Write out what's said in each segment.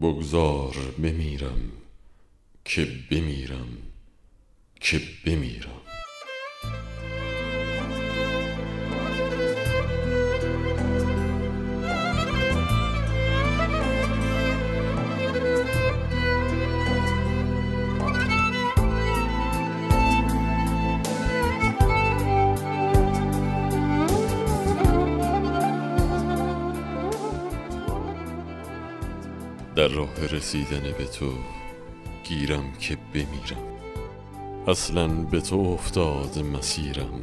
بگذار بمیرم که بمیرم که بمیرم. در راه رسیدن به تو گیرم که بمیرم. اصلا به تو افتاد مسیرم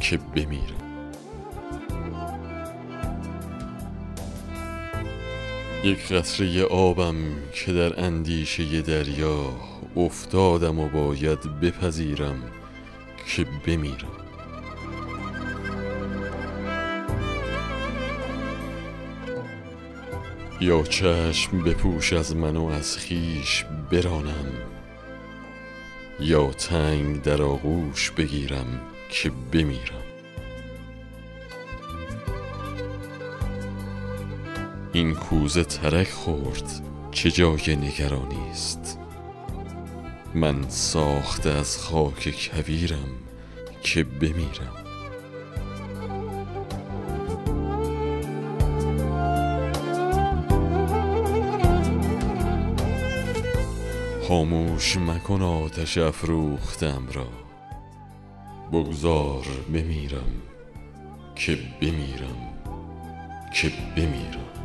که بمیرم. یک قطره آبم که در اندیشه دریا افتادم و باید بپذیرم که بمیرم. یا چشم بپوش از من و از خویش برانم یا تنگ در آغوش بگیرم که بمیرم. این کوزه ترک خورد چه جای نگرانی است؟ من ساخته از خاک کویرم که بمیرم. خاموش مکن آتش افروختم را. بگذار بمیرم که بمیرم که بمیرم.